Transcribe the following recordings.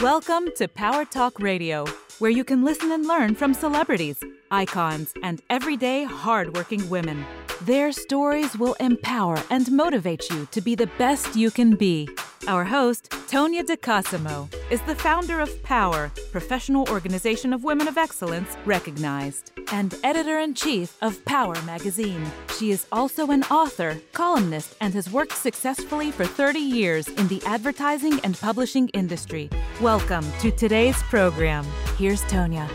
Welcome to Power Talk Radio, where you can listen and learn from celebrities, icons, and everyday hardworking women. Their stories will empower and motivate you to be the best you can be. Our host, Tonia DeCosimo, is the founder of Power, professional organization of women of excellence recognized, and editor in chief of Power magazine. She is also an author, columnist, and has worked successfully for 30 years in the advertising and publishing industry. Welcome to today's program. Here's Tonia.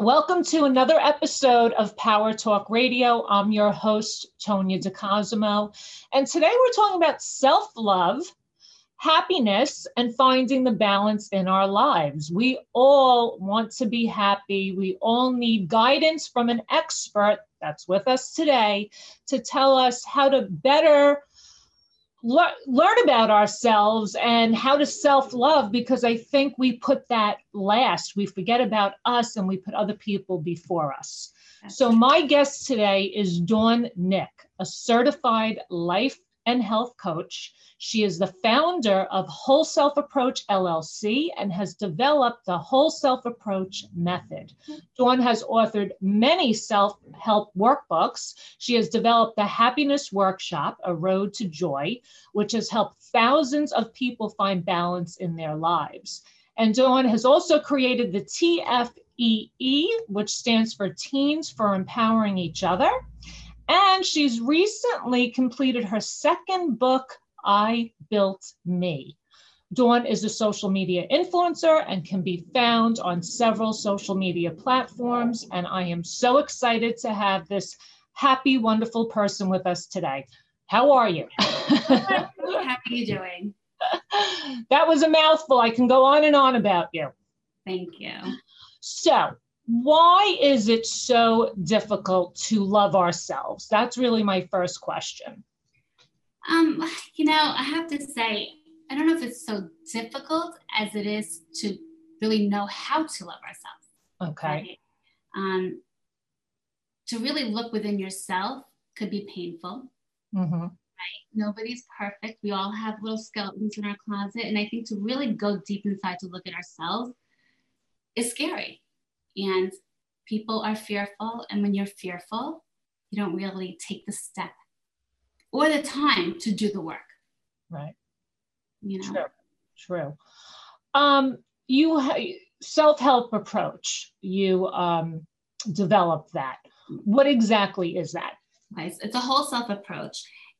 Welcome to another episode of Power Talk Radio. I'm your host, Tonia DeCosimo. And today we're talking about self love, happiness, and finding the balance in our lives. We all want to be happy. We all need guidance from an expert that's with us today to tell us how to better le- learn about ourselves and how to self love because I think we put that last. We forget about us and we put other people before us. so, my guest today is Dawn Nick, a certified life and health coach. She is the founder of Whole Self Approach LLC and has developed the Whole Self Approach method. Dawn has authored many self help workbooks. She has developed the Happiness Workshop, A Road to Joy, which has helped thousands of people find balance in their lives. And Dawn has also created the TFEE, which stands for Teens for Empowering Each Other. And she's recently completed her second book, I Built Me. Dawn is a social media influencer and can be found on several social media platforms. And I am so excited to have this happy, wonderful person with us today. How are you? How are you doing? that was a mouthful. I can go on and on about you. Thank you. So, why is it so difficult to love ourselves? That's really my first question. Um, you know, I have to say, I don't know if it's so difficult as it is to really know how to love ourselves. Okay. Right? Um, to really look within yourself could be painful. Mm-hmm. Right? Nobody's perfect. We all have little skeletons in our closet. And I think to really go deep inside to look at ourselves is scary. And people are fearful. And when you're fearful, you don't really take the step or the time to do the work. Right. You know? True. True. Um, you ha- self-help approach. You um, developed that. What exactly is that? It's a whole self approach.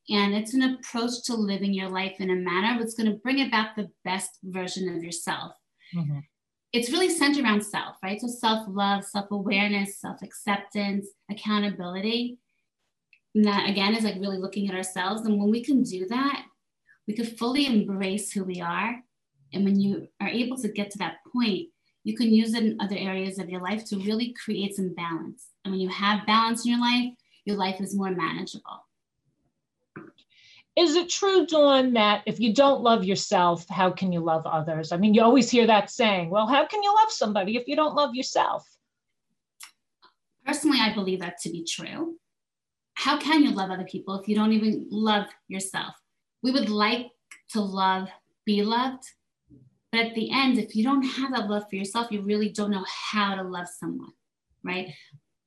And it's an approach to living your life in a manner that's going to bring about the best version of yourself. Mhm. It's really centered around self, right? So self love, self awareness, self acceptance, accountability. And that again is like really looking at ourselves. And when we can do that, we can fully embrace who we are. And when you are able to get to that point, you can use it in other areas of your life to really create some balance. And when you have balance in your life, your life is more manageable. Is it true, Dawn, that if you don't love yourself, how can you love others? I mean, you always hear that saying. Well, how can you love somebody if you don't love yourself? Personally, I believe that to be true. How can you love other people if you don't even love yourself? We would like to love, be loved. But at the end, if you don't have that love for yourself, you really don't know how to love someone, right?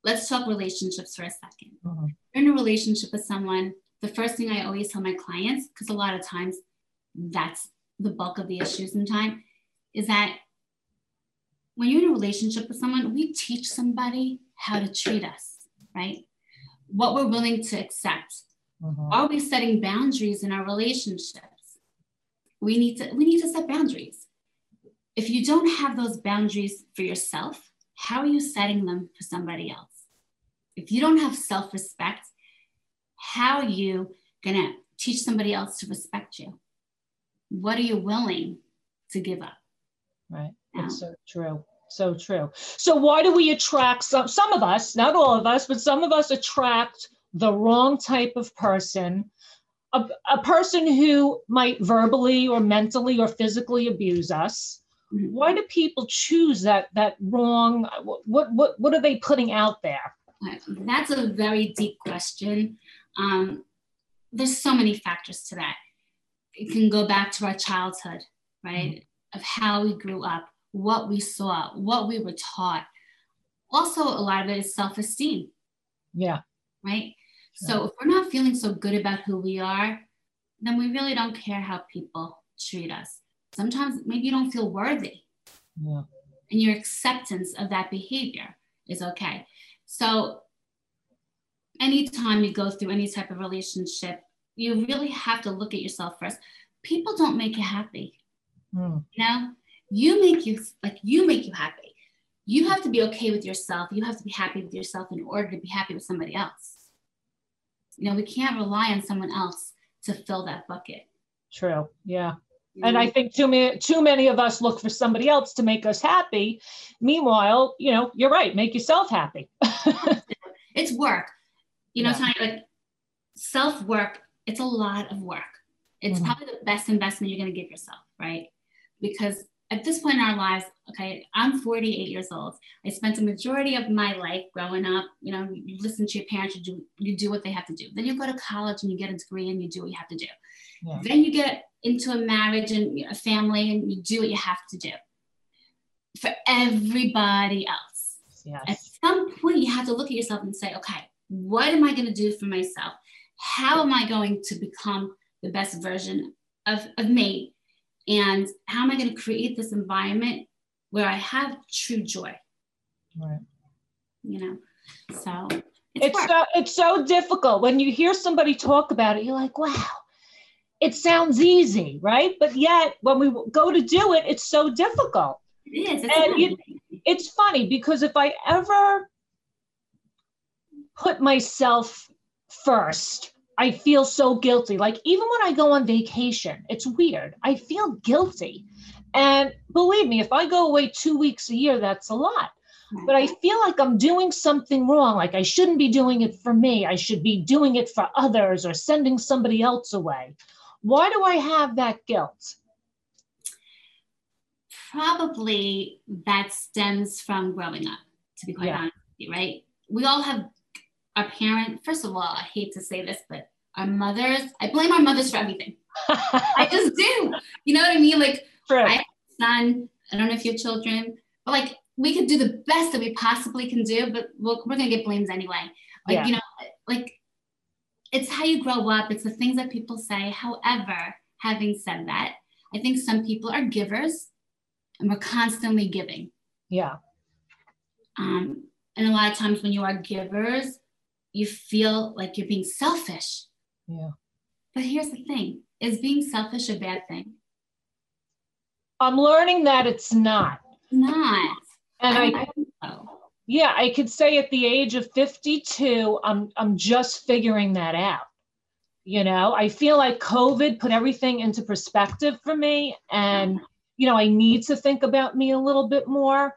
Let's talk relationships for a 2nd Mhm. You're in a relationship with someone. The first thing I always tell my clients, because a lot of times that's the bulk of the issues in time, is that when you're in a relationship with someone, we teach somebody how to treat us, right? What we're willing to accept. Mhm. Are we setting boundaries in our relationships? We need to we need to set boundaries. If you don't have those boundaries for yourself, how are you setting them for somebody else? If you don't have self-respect, how are you gonna teach somebody else to respect you? What are you willing to give up? Right. It's so true. So true. So why do we attract some some of us, not all of us, but some of us attract the wrong type of person, a, a person who might verbally or mentally or physically abuse us. Mhm. Why do people choose that that wrong what what what are they putting out there? That's a very deep question. Um, there's so many factors to that. it can go back to our childhood, right? Mm-hmm. Of how we grew up, what we saw, what we were taught. Also, a lot of it is self esteem. Yeah. Right. So, if we're not feeling so good about who we are, then we really don't care how people treat us. Sometimes maybe you don't feel worthy. Yeah. And your acceptance of that behavior is okay. So, anytime you go through any type of relationship, you really have to look at yourself first. People don't make you happy. Mm. You know, you make you like you make you happy. You have to be okay with yourself. You have to be happy with yourself in order to be happy with somebody else. You know, we can't rely on someone else to fill that bucket. True. Yeah. And I think too many too many of us look for somebody else to make us happy. Meanwhile, you know, you're right. Make yourself happy. it's work. You know, yeah. it's not like self work. It's a lot of work. It's mm-hmm. probably the best investment you're going to give yourself, right? Because at this point in our lives, okay, I'm 48 years old. I spent the majority of my life growing up. You know, you listen to your parents, you do you do what they have to do. Then you go to college and you get a degree and you do what you have to do. Yeah. Then you get into a marriage and a family and you do what you have to do for everybody else. Yes. At some point, you have to look at yourself and say, okay, what am I going to do for myself? How am I going to become the best version of, of me? And how am I going to create this environment where I have true joy? Right. You know, so it's, it's so it's so difficult when you hear somebody talk about it. You're like, wow, it sounds easy, right? But yet, when we go to do it, it's so difficult. It is. It's and it, it's funny because if I ever put myself first, I feel so guilty. Like even when I go on vacation, it's weird. I feel guilty. And believe me, if I go away two weeks a year, that's a lot. But I feel like I'm doing something wrong. Like I shouldn't be doing it for me. I should be doing it for others or sending somebody else away. Why do I have that guilt? Probably that stems from growing up, to be quite yeah. honest with you, right? We all have our parent, first of all, I hate to say this, but our mothers, I blame our mothers for everything. I just do. You know what I mean? Like. I have a son, I don't know if you have children, but like, we could do the best that we possibly can do, but we we're gonna get blamed anyway. Like, yeah. you know, like it's how you grow up, it's the things that people say. However, having said that, I think some people are givers and we're constantly giving. Yeah. Um, and a lot of times when you are givers, you feel like you're being selfish. Yeah. But here's the thing is being selfish a bad thing? I'm learning that it's not. Not. And I, I yeah, I could say at the age of 52, I'm I'm just figuring that out. You know, I feel like COVID put everything into perspective for me. And, you know, I need to think about me a little bit more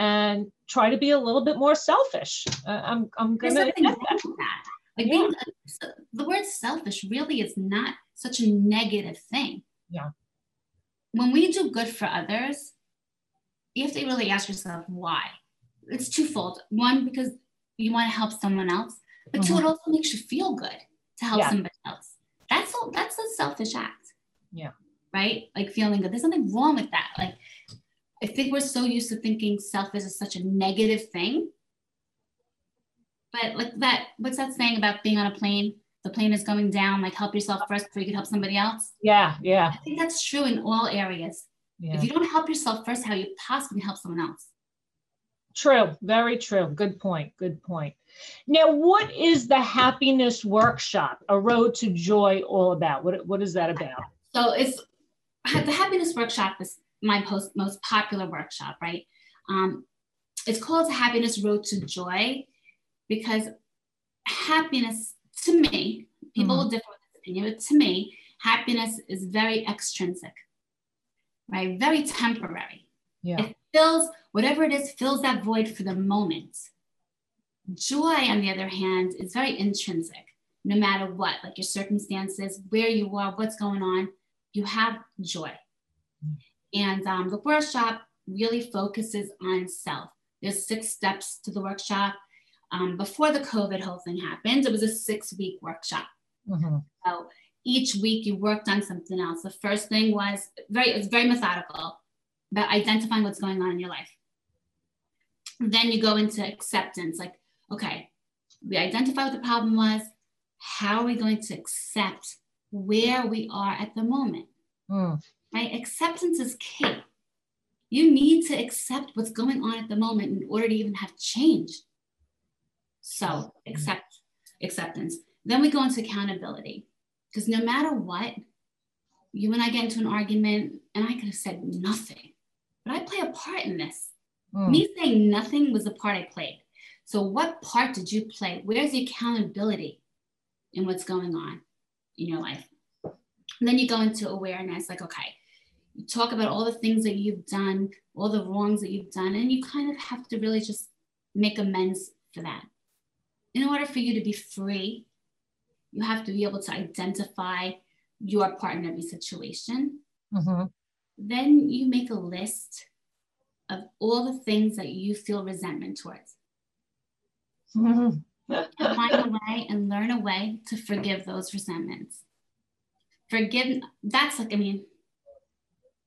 and try to be a little bit more selfish. Uh, I'm I'm gonna get that. that. Like yeah. being, the word selfish really is not such a negative thing. Yeah. When we do good for others, you have to really ask yourself why it's twofold. One, because you want to help someone else, but mm-hmm. two, it also makes you feel good to help yeah. somebody else. That's a, that's a selfish act. Yeah. Right? Like feeling good. There's nothing wrong with that. Like I think we're so used to thinking selfish is such a negative thing. But like that, what's that saying about being on a plane? The plane is going down, like help yourself first before you can help somebody else. Yeah, yeah. I think that's true in all areas. Yeah. If you don't help yourself first, how you possibly help someone else? True, very true. Good point. Good point. Now, what is the happiness workshop, A Road to Joy, all about? What, what is that about? So, it's the happiness workshop is my post, most popular workshop, right? Um, it's called Happiness Road to Joy because happiness, to me, people mm-hmm. will differ with this opinion, but to me, happiness is very extrinsic, right? Very temporary. Yeah. It fills whatever it is, fills that void for the moment. Joy, on the other hand, is very intrinsic. No matter what, like your circumstances, where you are, what's going on, you have joy. And um, the workshop really focuses on self. There's six steps to the workshop. Um, before the COVID whole thing happened, it was a six week workshop. Mm-hmm. So each week you worked on something else. The first thing was very, it's very methodical about identifying what's going on in your life. Then you go into acceptance, like, okay, we identify what the problem was. How are we going to accept where we are at the moment? Mm. Right? Acceptance is key. You need to accept what's going on at the moment in order to even have change. So accept acceptance. Then we go into accountability. Because no matter what, you and I get into an argument, and I could have said nothing, but I play a part in this. Mm. Me saying nothing was the part I played. So, what part did you play? Where's the accountability in what's going on in your life? And then you go into awareness like, okay, you talk about all the things that you've done, all the wrongs that you've done, and you kind of have to really just make amends for that. In order for you to be free you have to be able to identify your part in every situation. Mm-hmm. Then you make a list of all the things that you feel resentment towards. Mm-hmm. and find a way and learn a way to forgive those resentments. Forgive, that's like, I mean,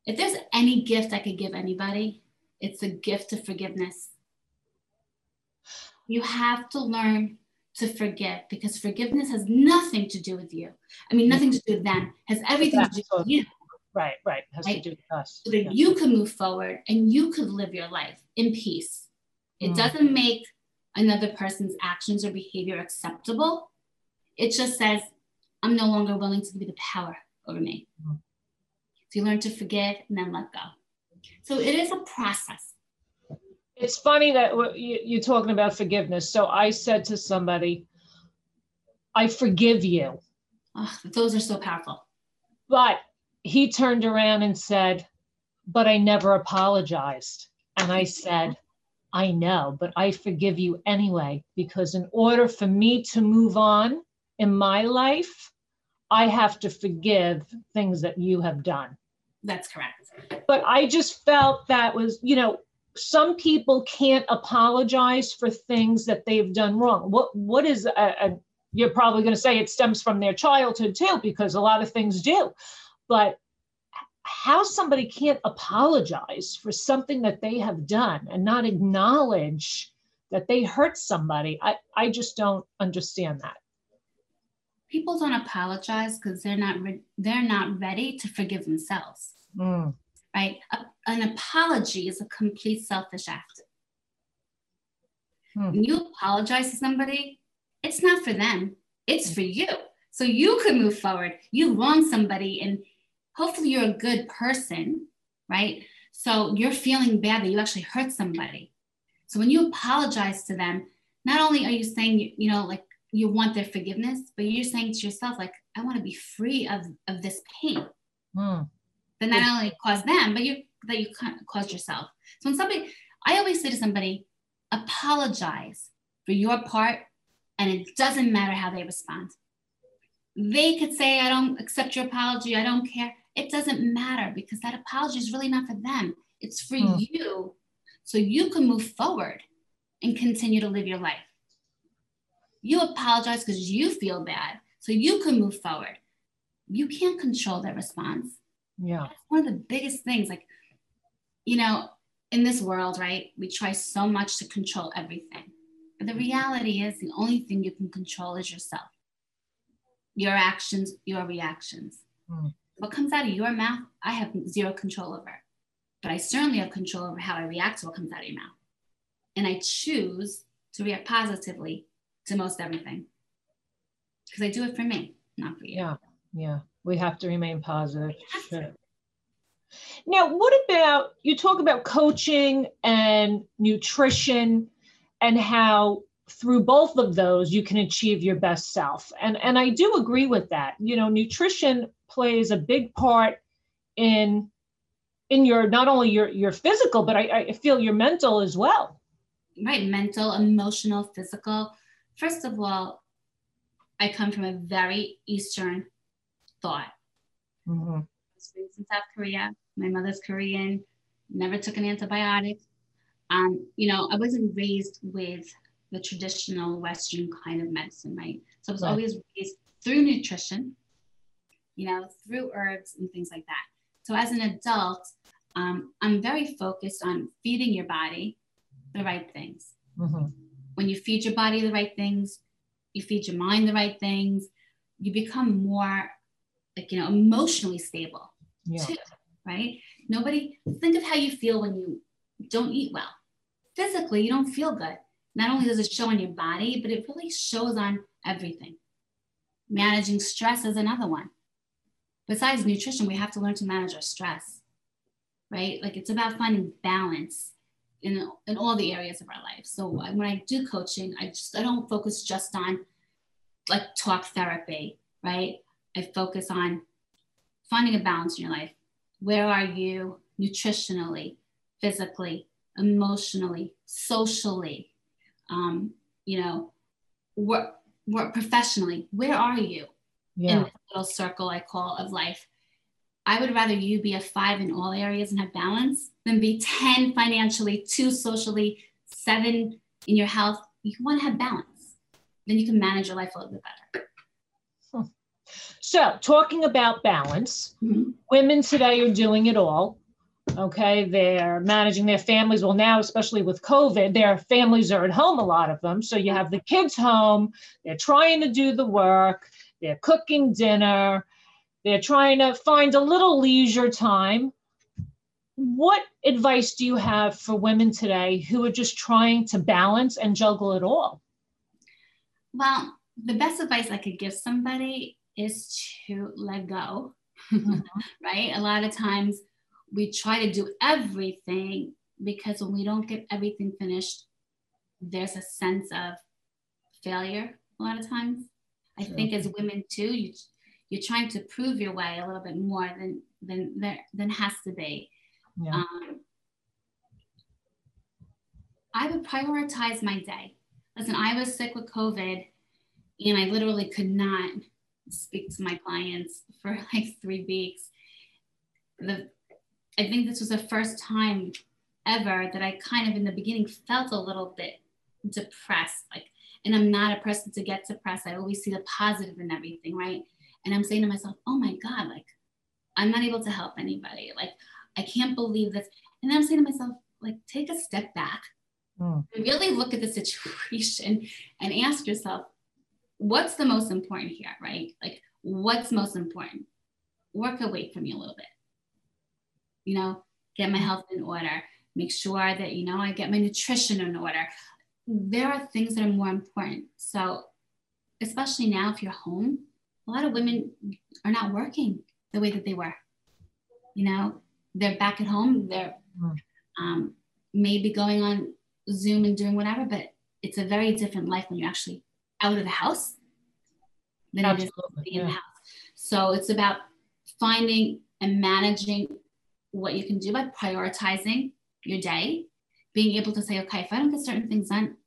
if there's any gift I could give anybody, it's a gift of forgiveness. You have to learn to forgive because forgiveness has nothing to do with you. I mean, nothing to do with them, has everything to do with you. Right, right. Has right? to do with us. So that yeah. you can move forward and you could live your life in peace. It mm. doesn't make another person's actions or behavior acceptable. It just says, I'm no longer willing to be the power over me. Mm. So you learn to forgive and then let go. So it is a process. It's funny that you're talking about forgiveness. So I said to somebody, I forgive you. Oh, those are so powerful. But he turned around and said, But I never apologized. And I said, I know, but I forgive you anyway, because in order for me to move on in my life, I have to forgive things that you have done. That's correct. But I just felt that was, you know, some people can't apologize for things that they've done wrong. What what is a, a you're probably going to say it stems from their childhood too, because a lot of things do. But how somebody can't apologize for something that they have done and not acknowledge that they hurt somebody, I, I just don't understand that. People don't apologize because they're not re- they're not ready to forgive themselves. Mm right? A, an apology is a complete selfish act. Hmm. When you apologize to somebody, it's not for them, it's for you. So you can move forward. You wrong somebody, and hopefully you're a good person, right? So you're feeling bad that you actually hurt somebody. So when you apologize to them, not only are you saying, you know, like you want their forgiveness, but you're saying to yourself, like, I want to be free of, of this pain. Hmm that not only cause them, but you that you caused yourself. So when somebody, I always say to somebody, apologize for your part, and it doesn't matter how they respond. They could say, I don't accept your apology, I don't care. It doesn't matter because that apology is really not for them. It's for hmm. you. So you can move forward and continue to live your life. You apologize because you feel bad. So you can move forward. You can't control their response. Yeah. That's one of the biggest things. Like, you know, in this world, right, we try so much to control everything. But the reality is, the only thing you can control is yourself, your actions, your reactions. Mm. What comes out of your mouth, I have zero control over. But I certainly have control over how I react to what comes out of your mouth. And I choose to react positively to most everything because I do it for me, not for you. Yeah. Yeah we have to remain positive. Sure. Now, what about you talk about coaching and nutrition and how through both of those you can achieve your best self. And and I do agree with that. You know, nutrition plays a big part in in your not only your your physical, but I, I feel your mental as well. Right, mental, emotional, physical. First of all, I come from a very Eastern thought. Mm-hmm. I was raised in South Korea. My mother's Korean, never took an antibiotic. Um, you know, I wasn't raised with the traditional Western kind of medicine, right? So I was right. always raised through nutrition you know, through herbs and things like that. So as an adult, um, I'm very focused on feeding your body the right things. Mm-hmm. When you feed your body the right things, you feed your mind the right things, you become more like, you know, emotionally stable yeah. too, right? Nobody, think of how you feel when you don't eat well. Physically, you don't feel good. Not only does it show on your body, but it really shows on everything. Managing stress is another one. Besides nutrition, we have to learn to manage our stress, right? Like it's about finding balance in, in all the areas of our life. So when I do coaching, I just I don't focus just on like talk therapy, right? I focus on finding a balance in your life. Where are you nutritionally, physically, emotionally, socially? Um, you know, work, work professionally. Where are you yeah. in this little circle I call of life? I would rather you be a five in all areas and have balance than be 10 financially, two socially, seven in your health. You want to have balance. Then you can manage your life a little bit better. So, talking about balance, mm-hmm. women today are doing it all. Okay, they're managing their families. Well, now, especially with COVID, their families are at home, a lot of them. So, you have the kids home, they're trying to do the work, they're cooking dinner, they're trying to find a little leisure time. What advice do you have for women today who are just trying to balance and juggle it all? Well, the best advice I could give somebody is to let go, mm-hmm. right? A lot of times we try to do everything because when we don't get everything finished, there's a sense of failure a lot of times. I sure. think as women too, you you're trying to prove your way a little bit more than than there than has to be. Yeah. Um, I would prioritize my day. Listen, I was sick with COVID, and I literally could not speak to my clients for like three weeks. The I think this was the first time ever that I kind of in the beginning felt a little bit depressed. Like, and I'm not a person to get depressed. I always see the positive in everything, right? And I'm saying to myself, oh my God, like I'm not able to help anybody. Like, I can't believe this. And then I'm saying to myself, like, take a step back, mm. really look at the situation and ask yourself, what's the most important here, right? Like, what's most important? Work away from you a little bit. You know, get my health in order, make sure that, you know, I get my nutrition in order. There are things that are more important. So, especially now, if you're home, a lot of women are not working the way that they were. You know, they're back at home, they're hmm. um, maybe going on Zoom and doing whatever, but it's a very different life when you're actually out of the house than Absolutely. it is in the house. So it's about finding and managing what you can do by prioritizing your day, being able to say, okay, if I don't get certain things done,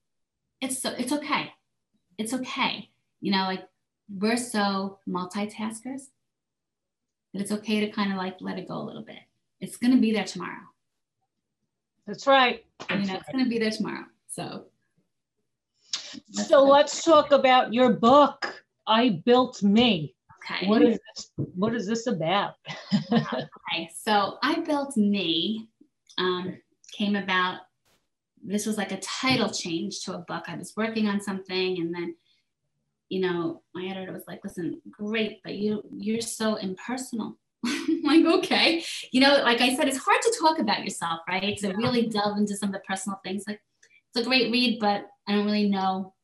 it's so it's okay. It's okay. You know, like we're so multitaskers that it's okay to kind of like let it go a little bit. It's going to be there tomorrow. That's right. You know, it's going to be there tomorrow. So, so let's talk about your book, I Built Me. Okay. What is this? What is this about? okay. So, I Built Me um, came about. This was like a title change to a book. I was working on something and then you know, my editor was like, listen, great, but you you're so impersonal. like, okay. You know, like I said, it's hard to talk about yourself, right? To really delve into some of the personal things. Like it's a great read, but I don't really know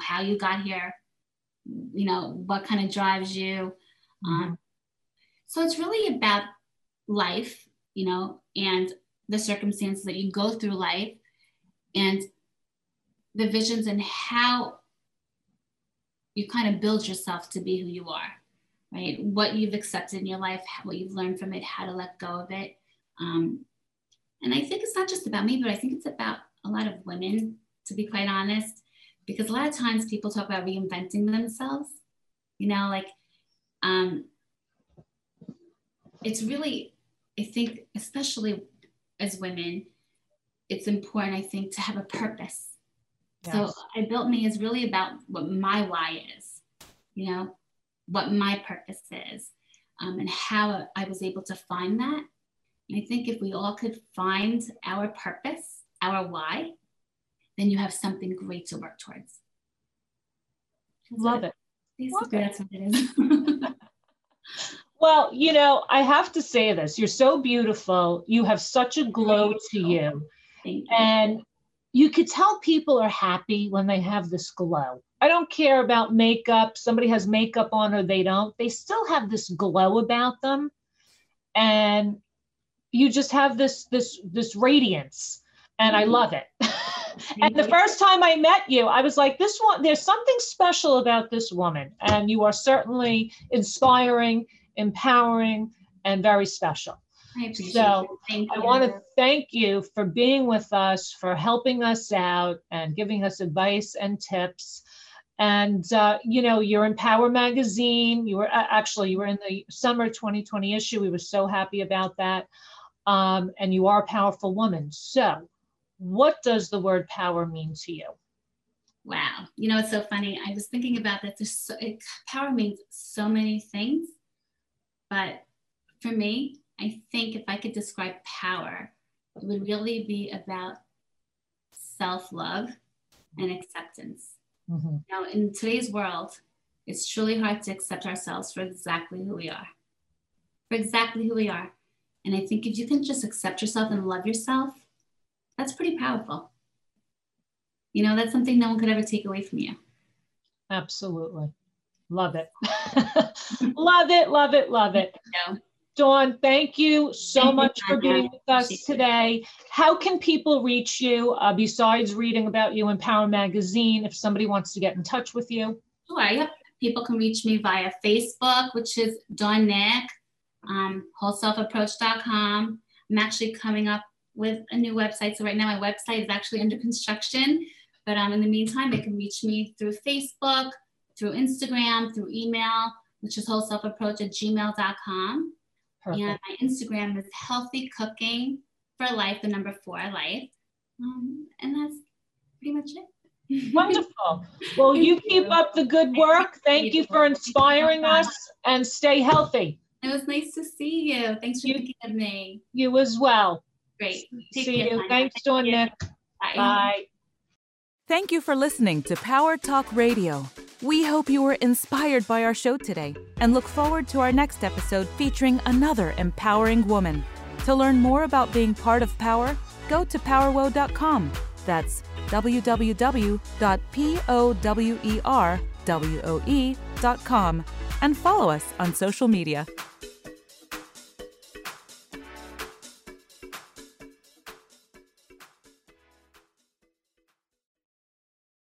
how you got here, you know, what kind of drives you. Mm-hmm. Um, so it's really about life, you know, and the circumstances that you go through life and the visions and how you kind of build yourself to be who you are, right? What you've accepted in your life, what you've learned from it, how to let go of it. Um, and I think it's not just about me, but I think it's about a lot of women, to be quite honest, because a lot of times people talk about reinventing themselves. You know, like um, it's really, I think, especially as women, it's important, I think, to have a purpose Yes. So I built me is really about what my why is, you know, what my purpose is um, and how I was able to find that. And I think if we all could find our purpose, our why, then you have something great to work towards. That's Love it. Basically, Love that's what it is. well, you know, I have to say this. You're so beautiful. You have such a glow to you. you. And you could tell people are happy when they have this glow. I don't care about makeup. Somebody has makeup on or they don't. They still have this glow about them. And you just have this this this radiance and I mm-hmm. love it. and the first time I met you, I was like, this one, there's something special about this woman. And you are certainly inspiring, empowering, and very special. I appreciate so I want to thank you for being with us, for helping us out and giving us advice and tips. And uh, you know, you're in Power Magazine. You were actually you were in the summer 2020 issue. We were so happy about that. Um, and you are a powerful woman. So, what does the word power mean to you? Wow, you know, it's so funny. I was thinking about that. There's so, it, power means so many things, but for me, I think if I could describe power, it would really be about self love and acceptance. Mm-hmm. Now, in today's world, it's truly hard to accept ourselves for exactly who we are. For exactly who we are. And I think if you can just accept yourself and love yourself, that's pretty powerful. You know, that's something no one could ever take away from you. Absolutely. Love it. love it, love it, love it. Dawn, thank you so thank much you, for being with us today. How can people reach you uh, besides reading about you in Power Magazine if somebody wants to get in touch with you? Sure, yep. People can reach me via Facebook, which is Dawn Nick, um, wholeselfapproach.com. I'm actually coming up with a new website. So right now my website is actually under construction. But um, in the meantime, they can reach me through Facebook, through Instagram, through email, which is wholeselfapproach at gmail.com. Perfect. And my Instagram is healthy cooking for life, the number four life. Um, and that's pretty much it. Wonderful. Well, you keep up the good work. Thank you for inspiring us and stay healthy. It was nice to see you. Thanks for you, thinking of me. You as well. Great. Take see you. Thanks, Dawn Nick. Bye. Bye. Thank you for listening to Power Talk Radio. We hope you were inspired by our show today and look forward to our next episode featuring another empowering woman. To learn more about being part of Power, go to powerwoe.com. That's www.powerwoe.com and follow us on social media.